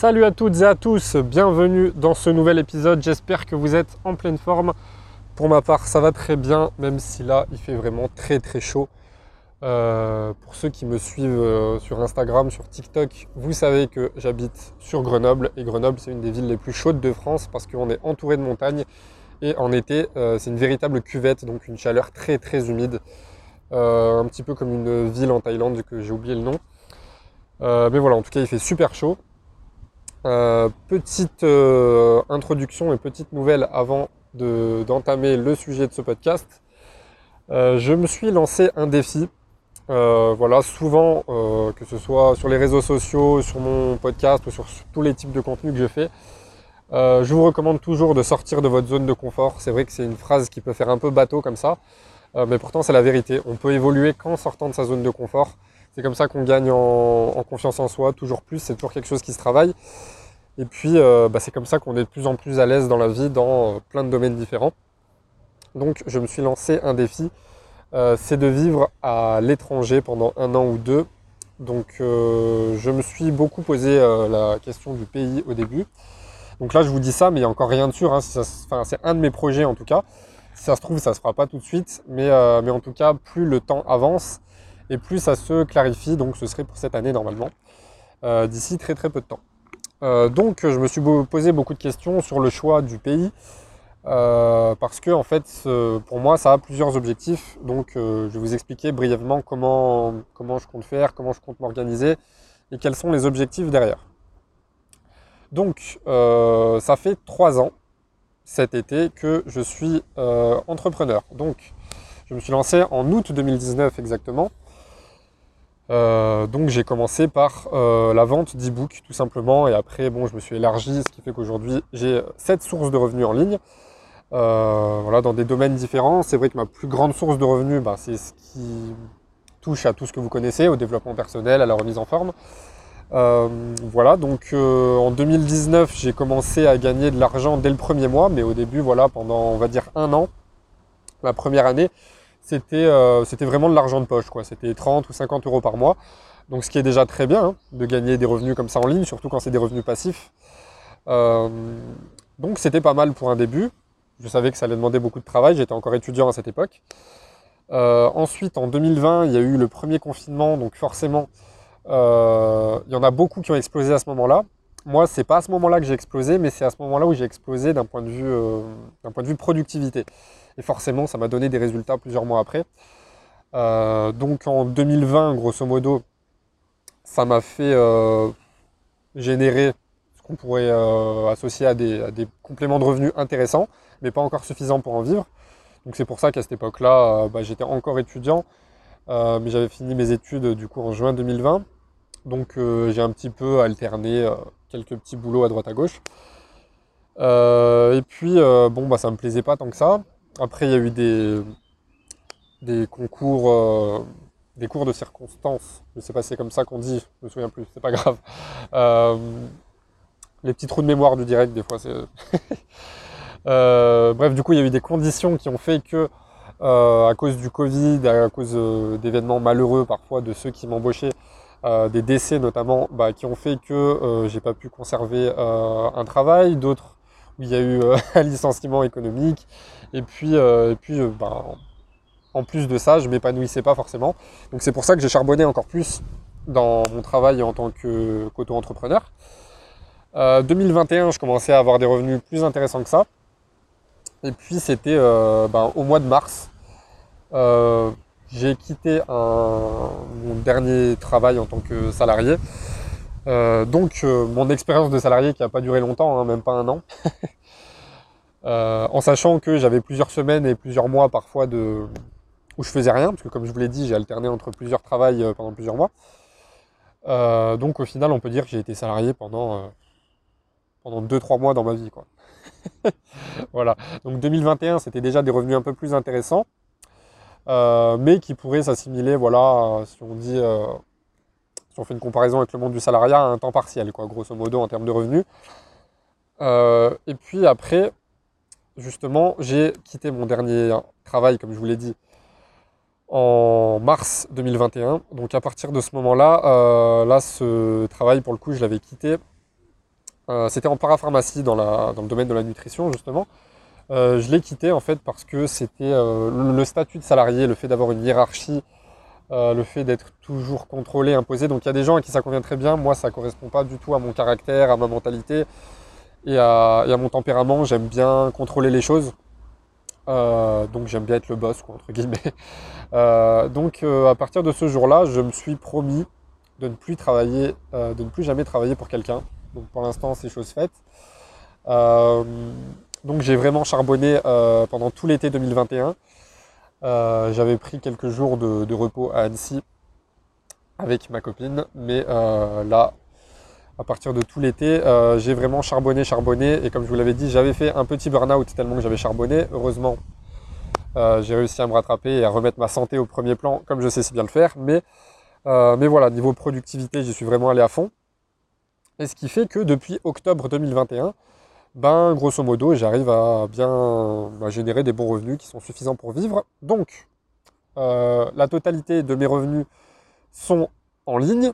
Salut à toutes et à tous, bienvenue dans ce nouvel épisode. J'espère que vous êtes en pleine forme. Pour ma part, ça va très bien, même si là, il fait vraiment très très chaud. Euh, pour ceux qui me suivent euh, sur Instagram, sur TikTok, vous savez que j'habite sur Grenoble et Grenoble c'est une des villes les plus chaudes de France parce qu'on est entouré de montagnes et en été euh, c'est une véritable cuvette donc une chaleur très très humide, un petit peu comme une ville en Thaïlande que j'ai oublié le nom. mais voilà, en tout cas il fait super chaud. Petite introduction et petite nouvelle avant d'entamer le sujet de ce podcast. je me suis lancé un défi euh, voilà, souvent, euh, que ce soit sur les réseaux sociaux, sur mon podcast ou sur, tous les types de contenus que je fais, euh, je vous recommande toujours de sortir de votre zone de confort. C'est vrai que c'est une phrase qui peut faire un peu bateau comme ça, mais pourtant c'est la vérité. On peut évoluer qu'en sortant de sa zone de confort. C'est comme ça qu'on gagne en, confiance en soi, toujours plus. C'est toujours quelque chose qui se travaille. Et puis, bah, c'est comme ça qu'on est de plus en plus à l'aise dans la vie, dans plein de domaines différents. Donc, je me suis lancé un défi euh, c'est de vivre à l'étranger pendant un an ou deux. Donc euh, je me suis beaucoup posé euh, la question du pays au début. Donc là je vous dis ça, mais il n'y a encore rien de sûr. Hein. c'est un de mes projets en tout cas. Si ça se trouve, ça ne se fera pas tout de suite. Mais, mais en tout cas, plus le temps avance et plus ça se clarifie. Donc ce serait pour cette année normalement. D'ici très très peu de temps. donc je me suis posé beaucoup de questions sur le choix du pays. Euh, parce que en fait, pour moi, ça a plusieurs objectifs. Donc, euh, je vais vous expliquer brièvement comment, comment je compte faire, comment je compte m'organiser et quels sont les objectifs derrière. Donc, euh, ça fait trois ans cet été que je suis entrepreneur. Donc, je me suis lancé en août 2019 exactement. Donc j'ai commencé par la vente d'e-books tout simplement et après bon je me suis élargi ce qui fait qu'aujourd'hui j'ai sept sources de revenus en ligne euh, voilà, dans des domaines différents. C'est vrai que ma plus grande source de revenus, bah, c'est ce qui touche à tout ce que vous connaissez, au développement personnel, à la remise en forme. Euh, voilà, donc euh, en 2019, j'ai commencé à gagner de l'argent dès le premier mois, mais au début, voilà, pendant on va dire un an, la première année, c'était c'était vraiment de l'argent de poche. C'était 30 ou 50 euros par mois. Donc ce qui est déjà très bien hein, de gagner des revenus comme ça en ligne, surtout quand c'est des revenus passifs. donc c'était pas mal pour un début. Je savais que ça allait demander beaucoup de travail, j'étais encore étudiant à cette époque. Euh, ensuite, en 2020, il y a eu le premier confinement, donc forcément, euh, il y en a beaucoup qui ont explosé à ce moment-là. Moi, c'est pas à ce moment-là que j'ai explosé, mais c'est à ce moment-là où j'ai explosé d'un point, euh, point de vue productivité. Et forcément, ça m'a donné des résultats plusieurs mois après. donc en 2020, grosso modo, ça m'a fait générer ce qu'on pourrait associer à des compléments de revenus intéressants mais pas encore suffisant pour en vivre. Donc c'est pour ça qu'à cette époque-là, euh, bah, j'étais encore étudiant, euh, mais j'avais fini mes études du coup en juin 2020. Donc euh, j'ai un petit peu alterné quelques petits boulots à droite à gauche. et puis bon bah ça me plaisait pas tant que ça. Après il y a eu des, des concours, des cours de circonstances. Je sais pas c'est comme ça qu'on dit, je me souviens plus, c'est pas grave. les petits trous de mémoire du direct des fois c'est. Euh, bref, du coup, il y a eu des conditions qui ont fait que, euh, à cause du Covid, à cause euh, d'événements malheureux parfois de ceux qui m'embauchaient, des décès notamment, bah, qui ont fait que j'ai pas pu conserver un travail, d'autres il y a eu un licenciement économique, et puis, et puis bah, en plus de ça, je m'épanouissais pas forcément. Donc c'est pour ça que j'ai charbonné encore plus dans mon travail en tant qu'auto-entrepreneur. 2021, je commençais à avoir des revenus plus intéressants que ça. Et puis c'était euh, ben, au mois de mars. Euh, j'ai quitté mon dernier travail en tant que salarié. Euh, donc mon expérience de salarié qui n'a pas duré longtemps, hein, même pas un an. en sachant que j'avais plusieurs semaines et plusieurs mois parfois de où je faisais rien, parce que comme je vous l'ai dit, j'ai alterné entre plusieurs travails pendant plusieurs mois. donc au final, on peut dire que j'ai été salarié pendant pendant 2-3 mois dans ma vie. Quoi. voilà. Donc 2021, c'était déjà des revenus un peu plus intéressants, euh, mais qui pourraient s'assimiler, voilà, si on dit, euh, si on fait une comparaison avec le monde du salariat, à un temps partiel, quoi, grosso modo, en termes de revenus. Euh, et puis après, justement, j'ai quitté mon dernier travail, comme je vous l'ai dit, en mars 2021. Donc à partir de ce moment-là, là, ce travail, pour le coup, je l'avais quitté c'était en parapharmacie dans, le domaine de la nutrition justement. je l'ai quitté en fait parce que c'était le statut de salarié, le fait d'avoir une hiérarchie, le fait d'être toujours contrôlé, imposé. Donc il y a des gens à qui ça convient très bien. Moi, ça ne correspond pas du tout à mon caractère, à ma mentalité et à, mon tempérament. J'aime bien contrôler les choses. Euh, donc j'aime bien être le boss, quoi, entre guillemets. Euh, donc euh, à partir de ce jour-là, je me suis promis de ne plus travailler, de ne plus jamais travailler pour quelqu'un. Donc pour l'instant, c'est chose faite. donc j'ai vraiment charbonné pendant tout l'été 2021. J'avais pris quelques jours de, repos à Annecy avec ma copine, mais là, à partir de tout l'été, euh, j'ai vraiment charbonné, charbonné. Et comme je vous l'avais dit, j'avais fait un petit burn-out tellement que j'avais charbonné. Heureusement, euh, j'ai réussi à me rattraper et à remettre ma santé au premier plan, comme je sais si bien le faire. Mais, euh, mais voilà, niveau productivité, j'y suis vraiment allé à fond. Et ce qui fait que depuis octobre 2021, ben, grosso modo, j'arrive à bien générer des bons revenus qui sont suffisants pour vivre. Donc, la totalité de mes revenus sont en ligne,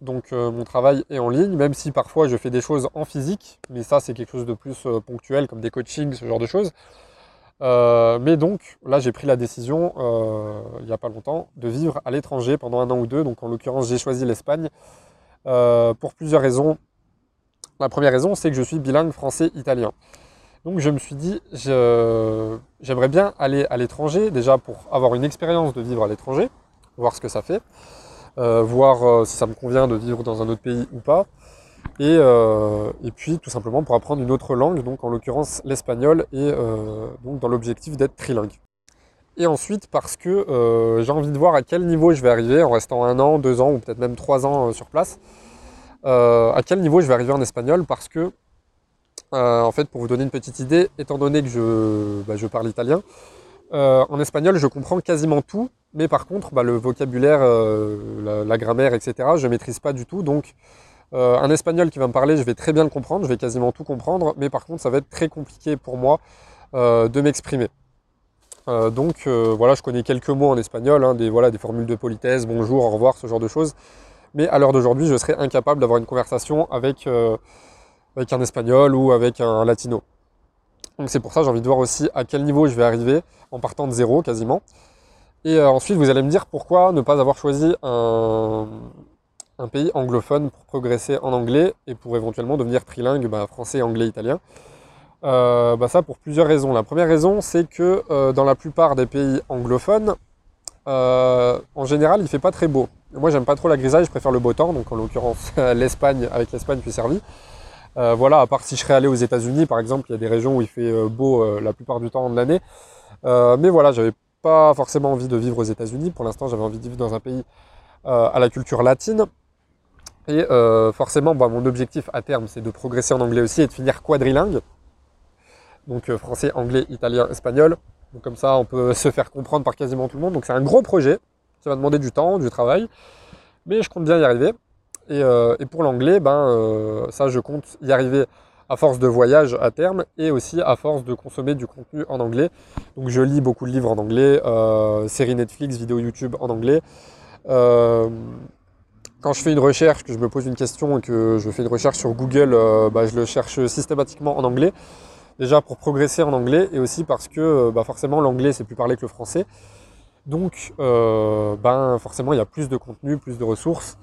donc euh, mon travail est en ligne, même si parfois je fais des choses en physique, mais ça c'est quelque chose de plus euh, ponctuel, comme des coachings, ce genre de choses. Euh, mais donc là j'ai pris la décision, il n'y a pas longtemps, de vivre à l'étranger pendant un an ou deux. Donc en l'occurrence j'ai choisi l'Espagne pour plusieurs raisons. La première raison c'est que je suis bilingue français-italien. Donc je me suis dit, j'aimerais bien aller à l'étranger, déjà pour avoir une expérience de vivre à l'étranger, voir ce que ça fait. Euh, voir euh, si ça me convient de vivre dans un autre pays ou pas. Et, euh, et, puis tout simplement pour apprendre une autre langue, donc en l'occurrence l'espagnol, et donc dans l'objectif d'être trilingue. Et ensuite parce que j'ai envie de voir à quel niveau je vais arriver en restant un an, deux ans ou peut-être même trois ans sur place. À quel niveau je vais arriver en espagnol parce que en fait pour vous donner une petite idée, étant donné que je, bah, parle italien, en espagnol je comprends quasiment tout mais par contre, bah, le vocabulaire, euh, la, grammaire, etc., je ne maîtrise pas du tout. Donc, euh, un espagnol qui va me parler, je vais très bien le comprendre, je vais quasiment tout comprendre, mais par contre, ça va être très compliqué pour moi euh, de m'exprimer. donc, voilà, je connais quelques mots en espagnol, hein, des, voilà, des formules de politesse, bonjour, au revoir, ce genre de choses. Mais à l'heure d'aujourd'hui, je serais incapable d'avoir une conversation avec, avec un espagnol ou avec un latino. Donc c'est pour ça j'ai envie de voir aussi à quel niveau je vais arriver en partant de zéro quasiment. Et euh, ensuite, vous allez me dire pourquoi ne pas avoir choisi un, pays anglophone pour progresser en anglais et pour éventuellement devenir trilingue bah, français, anglais, italien. Euh, bah, ça pour plusieurs raisons. La première raison, c'est que euh, dans la plupart des pays anglophones, en général, il ne fait pas très beau. Moi, j'aime pas trop la grisaille, je préfère le beau temps, donc en l'occurrence l'Espagne, avec l'Espagne, je suis servi. voilà, à part si je serais allé aux États-Unis, par exemple, il y a des régions où il fait beau la plupart du temps de l'année. mais voilà, j'avais pas forcément envie de vivre aux États-Unis. Pour l'instant, j'avais envie de vivre dans un pays euh, à la culture latine. Et euh, forcément, bah, mon objectif à terme, c'est de progresser en anglais aussi et de finir quadrilingue. Donc euh, français, anglais, italien, espagnol. Comme ça, on peut se faire comprendre par quasiment tout le monde. Donc c'est un gros projet. Ça va demander du temps, du travail. Mais je compte bien y arriver. Et, et pour l'anglais, ben, ça, je compte y arriver à force de voyage à terme et aussi à force de consommer du contenu en anglais. Donc je lis beaucoup de livres en anglais, euh, séries Netflix, vidéos YouTube en anglais. Euh, quand je fais une recherche, que je me pose une question et que je fais une recherche sur Google, euh, bah, je le cherche systématiquement en anglais. Déjà pour progresser en anglais et aussi parce que bah, forcément l'anglais c'est plus parlé que le français. Donc ben, forcément il y a plus de contenu, plus de ressources.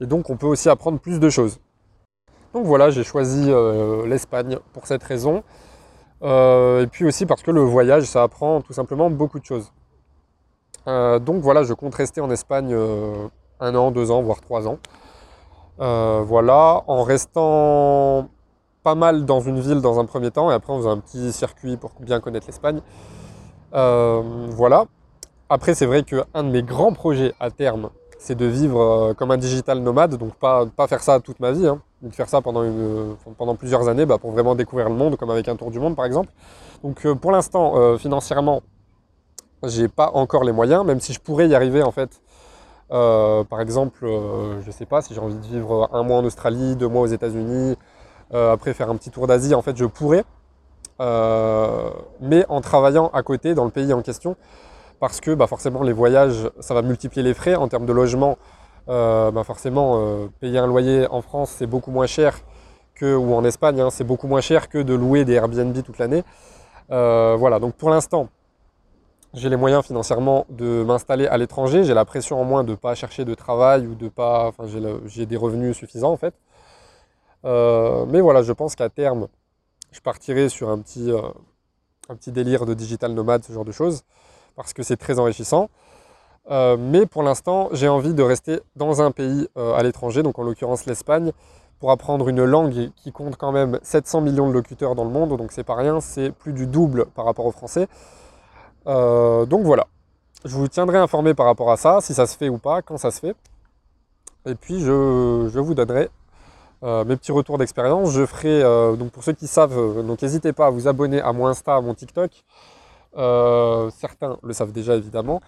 Et donc on peut aussi apprendre plus de choses. Donc voilà, j'ai choisi euh, l'Espagne pour cette raison. Euh, et puis aussi parce que le voyage, ça apprend tout simplement beaucoup de choses. Euh, donc voilà, je compte rester en Espagne un an, deux ans, voire trois ans. voilà, en restant pas mal dans une ville dans un premier temps, et après on faisait un petit circuit pour bien connaître l'Espagne. voilà. Après, c'est vrai qu'un de mes grands projets à terme, c'est de vivre comme un digital nomade, donc pas, pas faire ça toute ma vie, hein de faire ça pendant, une, pendant plusieurs années bah, pour vraiment découvrir le monde, comme avec un tour du monde par exemple. Donc euh, pour l'instant, euh, financièrement, j'ai pas encore les moyens, même si je pourrais y arriver en fait. Euh, par exemple, je sais pas, si j'ai envie de vivre un mois en Australie, deux mois aux États-Unis, après faire un petit tour d'Asie, en fait je pourrais. mais en travaillant à côté dans le pays en question, parce que bah, forcément les voyages, ça va multiplier les frais en termes de logement, euh, bah forcément, euh, payer un loyer en France, c'est beaucoup moins cher que, ou en Espagne, hein, c'est beaucoup moins cher que de louer des Airbnb toute l'année. Euh, voilà, donc pour l'instant, j'ai les moyens financièrement de m'installer à l'étranger. J'ai la pression en moins de ne pas chercher de travail ou de pas. Enfin, j'ai des revenus suffisants en fait. Mais voilà, je pense qu'à terme, je partirai sur un petit, un petit délire de digital nomade, ce genre de choses, parce que c'est très enrichissant. mais pour l'instant, j'ai envie de rester dans un pays à l'étranger, donc en l'occurrence l'Espagne, pour apprendre une langue qui compte quand même 700 millions de locuteurs dans le monde, donc c'est pas rien, c'est plus du double par rapport au français. Euh, donc voilà, je vous tiendrai informé par rapport à ça, si ça se fait ou pas, quand ça se fait. Et puis je, vous donnerai euh, mes petits retours d'expérience. Je ferai, euh, donc pour ceux qui savent, donc n'hésitez pas à vous abonner à mon Insta, à mon TikTok. Certains le savent déjà évidemment.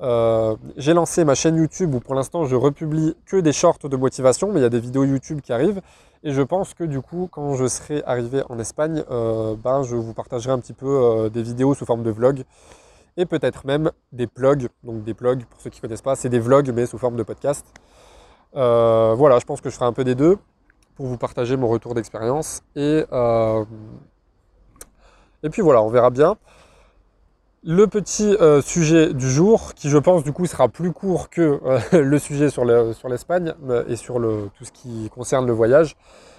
Euh, j'ai lancé ma chaîne YouTube où pour l'instant je republie que des shorts de motivation, mais il y a des vidéos YouTube qui arrivent. Et je pense que du coup, quand je serai arrivé en Espagne, euh, ben, je vous partagerai un petit peu euh, des vidéos sous forme de vlog et peut-être même des plugs. Donc des plugs, pour ceux qui ne connaissent pas, c'est des vlogs mais sous forme de podcast. voilà, je pense que je ferai un peu des deux pour vous partager mon retour d'expérience. Et, et puis voilà, on verra bien. Le petit euh, sujet du jour, qui je pense du coup sera plus court que euh, le sujet sur l'Espagne euh, et sur tout ce qui concerne le voyage.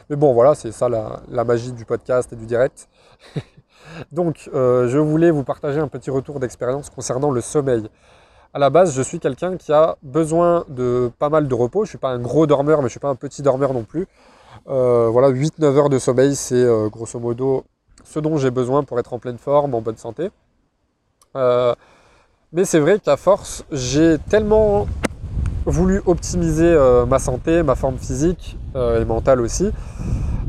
Mais bon, voilà, c'est ça la, magie du podcast et du direct. Donc, je voulais vous partager un petit retour d'expérience concernant le sommeil. À la base, je suis quelqu'un qui a besoin de pas mal de repos. Je ne suis pas un gros dormeur, mais je ne suis pas un petit dormeur non plus. voilà, 8-9 heures de sommeil, c'est grosso modo ce dont j'ai besoin pour être en pleine forme, en bonne santé. Euh, mais c'est vrai qu'à force, j'ai tellement voulu optimiser euh, ma santé, ma forme physique euh, et mentale aussi.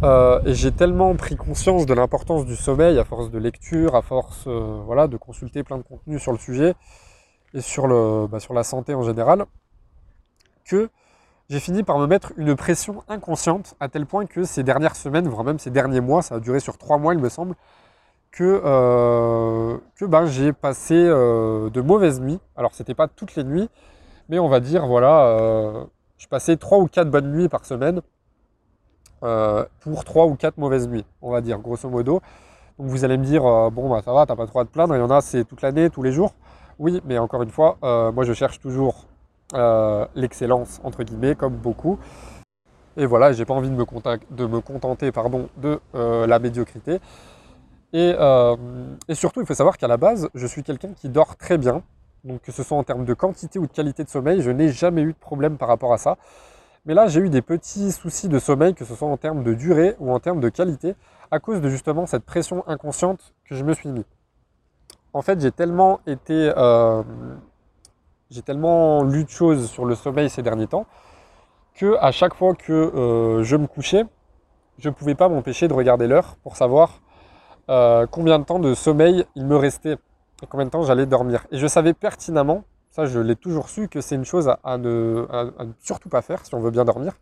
et j'ai tellement pris conscience de l'importance du sommeil à force de lecture, à force voilà, de consulter plein de contenus sur le sujet et sur, le, bah, sur la santé en général, que j'ai fini par me mettre une pression inconsciente à tel point que ces dernières semaines, voire même ces derniers mois, ça a duré sur trois mois il me semble, que, euh, que ben, j'ai passé euh, de mauvaises nuits. Alors c'était pas toutes les nuits, mais on va dire voilà, euh, je passais trois ou quatre bonnes nuits par semaine pour trois ou quatre mauvaises nuits, on va dire grosso modo. Donc vous allez me dire bon bah ça va, t'as pas trop à te plaindre, il y en a c'est toute l'année, tous les jours. Oui, mais encore une fois, moi je cherche toujours l'excellence entre guillemets, comme beaucoup. Et voilà, j'ai pas envie de me, de me contenter pardon, de la médiocrité. Euh, et, surtout, il faut savoir qu'à la base, je suis quelqu'un qui dort très bien. Donc que ce soit en termes de quantité ou de qualité de sommeil, je n'ai jamais eu de problème par rapport à ça. Mais là, j'ai eu des petits soucis de sommeil, que ce soit en termes de durée ou en termes de qualité, à cause de justement cette pression inconsciente que je me suis mis. En fait, j'ai tellement été... Euh, j'ai tellement lu de choses sur le sommeil ces derniers temps, que à chaque fois que euh, je me couchais, je ne pouvais pas m'empêcher de regarder l'heure pour savoir euh, combien de temps de sommeil il me restait et combien de temps j'allais dormir. Et je savais pertinemment, ça je l'ai toujours su, que c'est une chose à, ne, surtout pas faire si on veut bien dormir.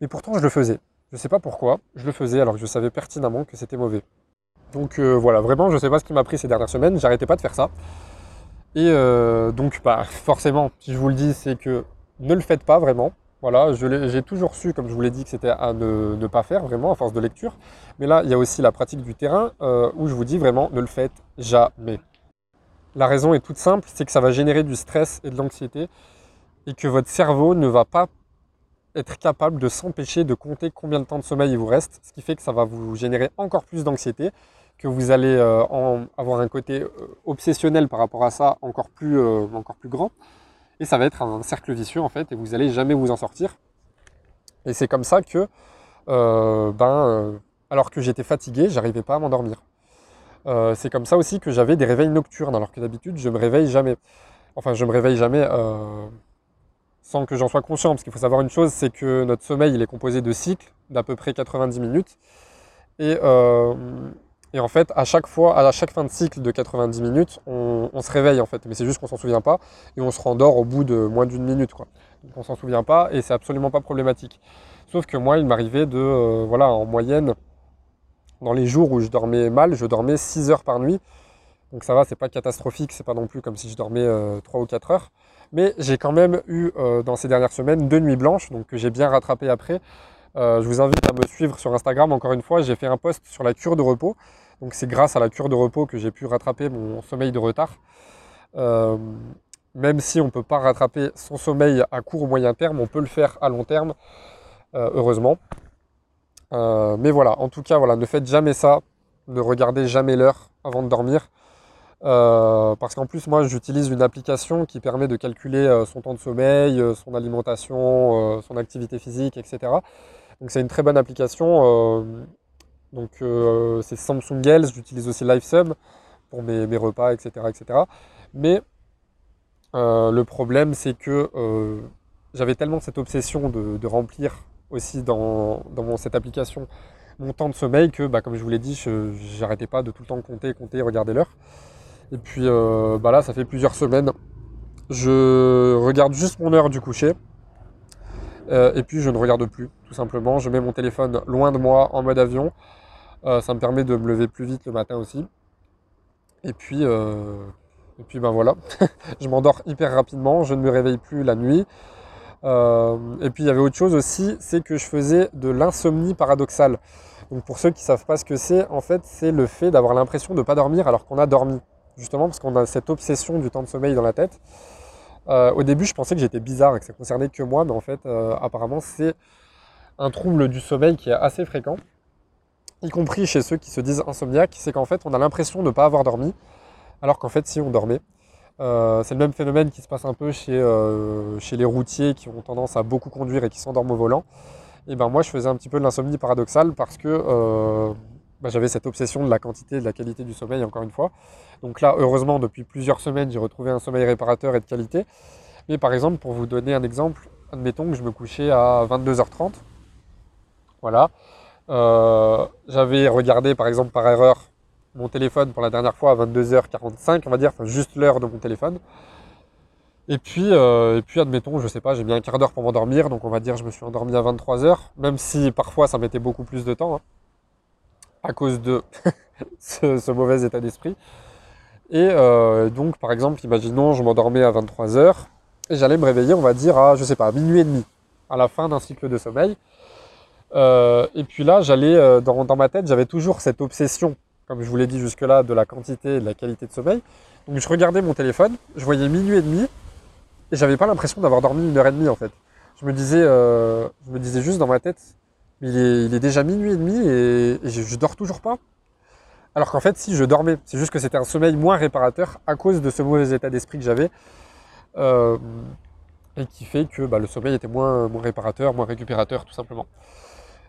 Mais pourtant je le faisais. Je ne sais pas pourquoi, je le faisais alors que je savais pertinemment que c'était mauvais. Donc euh, voilà, vraiment je ne sais pas ce qui m'a pris ces dernières semaines, j'arrêtais pas de faire ça. Et euh, donc bah, forcément, si je vous le dis, c'est que ne le faites pas vraiment. Voilà, j'ai toujours su, comme je vous l'ai dit, que c'était à ne, pas faire vraiment à force de lecture. Mais là, il y a aussi la pratique du terrain euh, où je vous dis vraiment ne le faites jamais. La raison est toute simple, c'est que ça va générer du stress et de l'anxiété et que votre cerveau ne va pas être capable de s'empêcher de compter combien de temps de sommeil il vous reste, ce qui fait que ça va vous générer encore plus d'anxiété, que vous allez euh, avoir un côté euh, obsessionnel par rapport à ça encore plus, encore plus grand. Et ça va être un cercle vicieux en fait, et vous n'allez jamais vous en sortir. Et c'est comme ça que, euh, ben, euh, alors que j'étais fatigué, j'arrivais pas à m'endormir. Euh, c'est comme ça aussi que j'avais des réveils nocturnes, alors que d'habitude je me réveille jamais. Enfin, je me réveille jamais sans que j'en sois conscient, parce qu'il faut savoir une chose, c'est que notre sommeil il est composé de cycles d'à peu près 90 minutes. Et et en fait, à chaque fois, à chaque fin de cycle de 90 minutes, on, se réveille en fait. Mais c'est juste qu'on s'en souvient pas et on se rendort au bout de moins d'une minute. Donc on s'en souvient pas et c'est absolument pas problématique. Sauf que moi, il m'arrivait de, euh, voilà, en moyenne, dans les jours où je dormais mal, je dormais 6 heures par nuit. Donc ça va, c'est pas catastrophique, c'est pas non plus comme si je dormais 3 euh, ou 4 heures. Mais j'ai quand même eu euh, dans ces dernières semaines deux nuits blanches, donc que j'ai bien rattrapé après, je vous invite à me suivre sur Instagram. Encore une fois, j'ai fait un post sur la cure de repos. Donc c'est grâce à la cure de repos que j'ai pu rattraper mon sommeil de retard. même si on ne peut pas rattraper son sommeil à court ou moyen terme, on peut le faire à long terme, heureusement. mais voilà, en tout cas, voilà, ne faites jamais ça. Ne regardez jamais l'heure avant de dormir. Euh, parce qu'en plus, moi, j'utilise une application qui permet de calculer euh, son temps de sommeil, euh, son alimentation, son activité physique, etc. Donc, c'est une très bonne application. donc, c'est Samsung Health. J'utilise aussi LifeSum pour mes, repas, etc., etc. Mais le problème, c'est que j'avais tellement cette obsession de, remplir aussi dans, cette application mon temps de sommeil que, bah, comme je vous l'ai dit, je n'arrêtais pas de tout le temps compter, compter, regarder l'heure. Et puis euh, bah là, ça fait plusieurs semaines. Je regarde juste mon heure du coucher. Euh, et puis je ne regarde plus, tout simplement. Je mets mon téléphone loin de moi en mode avion. Euh, ça me permet de me lever plus vite le matin aussi. Et puis, et puis ben voilà, je m'endors hyper rapidement, je ne me réveille plus la nuit. et puis il y avait autre chose aussi, c'est que je faisais de l'insomnie paradoxale. Donc pour ceux qui ne savent pas ce que c'est, en fait c'est le fait d'avoir l'impression de ne pas dormir alors qu'on a dormi justement parce qu'on a cette obsession du temps de sommeil dans la tête. Euh, au début, je pensais que j'étais bizarre et que ça concernait que moi, mais en fait, euh, apparemment, c'est un trouble du sommeil qui est assez fréquent, y compris chez ceux qui se disent insomniaques. C'est qu'en fait, on a l'impression de ne pas avoir dormi, alors qu'en fait, si on dormait. Euh, c'est le même phénomène qui se passe un peu chez, chez les routiers qui ont tendance à beaucoup conduire et qui s'endorment au volant. Et ben moi, je faisais un petit peu de l'insomnie paradoxale parce que bah, j'avais cette obsession de la quantité et de la qualité du sommeil, encore une fois. Donc là, heureusement, depuis plusieurs semaines, j'ai retrouvé un sommeil réparateur et de qualité. Mais par exemple, pour vous donner un exemple, admettons que je me couchais à 22h30. Voilà. Euh, j'avais regardé, par exemple, par erreur, mon téléphone pour la dernière fois à 22h45, on va dire, enfin juste l'heure de mon téléphone. Et puis, euh, et puis, admettons, je sais pas, j'ai mis un quart d'heure pour m'endormir, donc on va dire je me suis endormi à 23h, même si parfois ça mettait beaucoup plus de temps. Hein à cause de ce, mauvais état d'esprit. Et euh, donc, par exemple, imaginons, je m'endormais à 23h et j'allais me réveiller, on va dire, à, je sais pas, minuit et demi, à la fin d'un cycle de sommeil. Euh, et puis là, j'allais, euh, dans, dans, ma tête, j'avais toujours cette obsession, comme je vous l'ai dit jusque-là, de la quantité et de la qualité de sommeil. Donc, je regardais mon téléphone, je voyais minuit et demi, et j'avais pas l'impression d'avoir dormi une heure et demie, en fait. Je me disais, je me disais juste dans ma tête, il est, déjà minuit et demi et, je, dors toujours pas. Alors qu'en fait, si je dormais, c'est juste que c'était un sommeil moins réparateur à cause de ce mauvais état d'esprit que j'avais. Euh, et qui fait que bah, le sommeil était moins, moins, réparateur, moins récupérateur, tout simplement.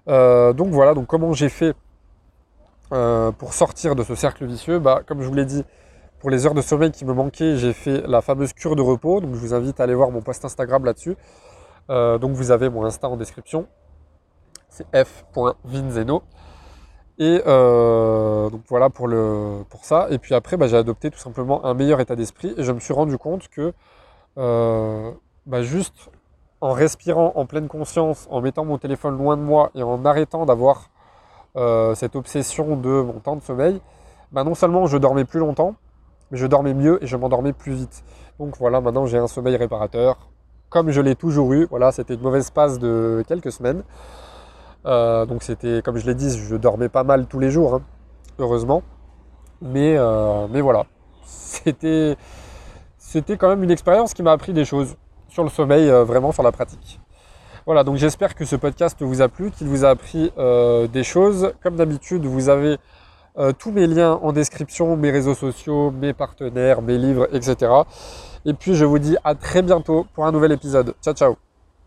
Euh, donc voilà, donc comment j'ai fait euh, pour sortir de ce cercle vicieux? Bah, Comme je vous l'ai dit, pour les heures de sommeil qui me manquaient, j'ai fait la fameuse cure de repos. Donc je vous invite à aller voir mon post Instagram là-dessus. donc vous avez mon Insta en description c'est f.vinzeno. Et euh, donc voilà pour, le, pour ça. Et puis après, bah, j'ai adopté tout simplement un meilleur état d'esprit et je me suis rendu compte que euh, bah, juste en respirant en pleine conscience, en mettant mon téléphone loin de moi et en arrêtant d'avoir euh, cette obsession de mon temps de sommeil, bah, non seulement je dormais plus longtemps, mais je dormais mieux et je m'endormais plus vite. Donc voilà, maintenant j'ai un sommeil réparateur, comme je l'ai toujours eu. Voilà, c'était une mauvaise passe de quelques semaines. Euh, donc c'était, comme je l'ai dit, je dormais pas mal tous les jours, hein, heureusement. Mais, euh, mais voilà, c'était, c'était quand même une expérience qui m'a appris des choses sur le sommeil, euh, vraiment sur la pratique. Voilà, donc j'espère que ce podcast vous a plu, qu'il vous a appris des choses. Comme d'habitude, vous avez tous mes liens en description, mes réseaux sociaux, mes partenaires, mes livres, etc. Et puis je vous dis à très bientôt pour un nouvel épisode. Ciao ciao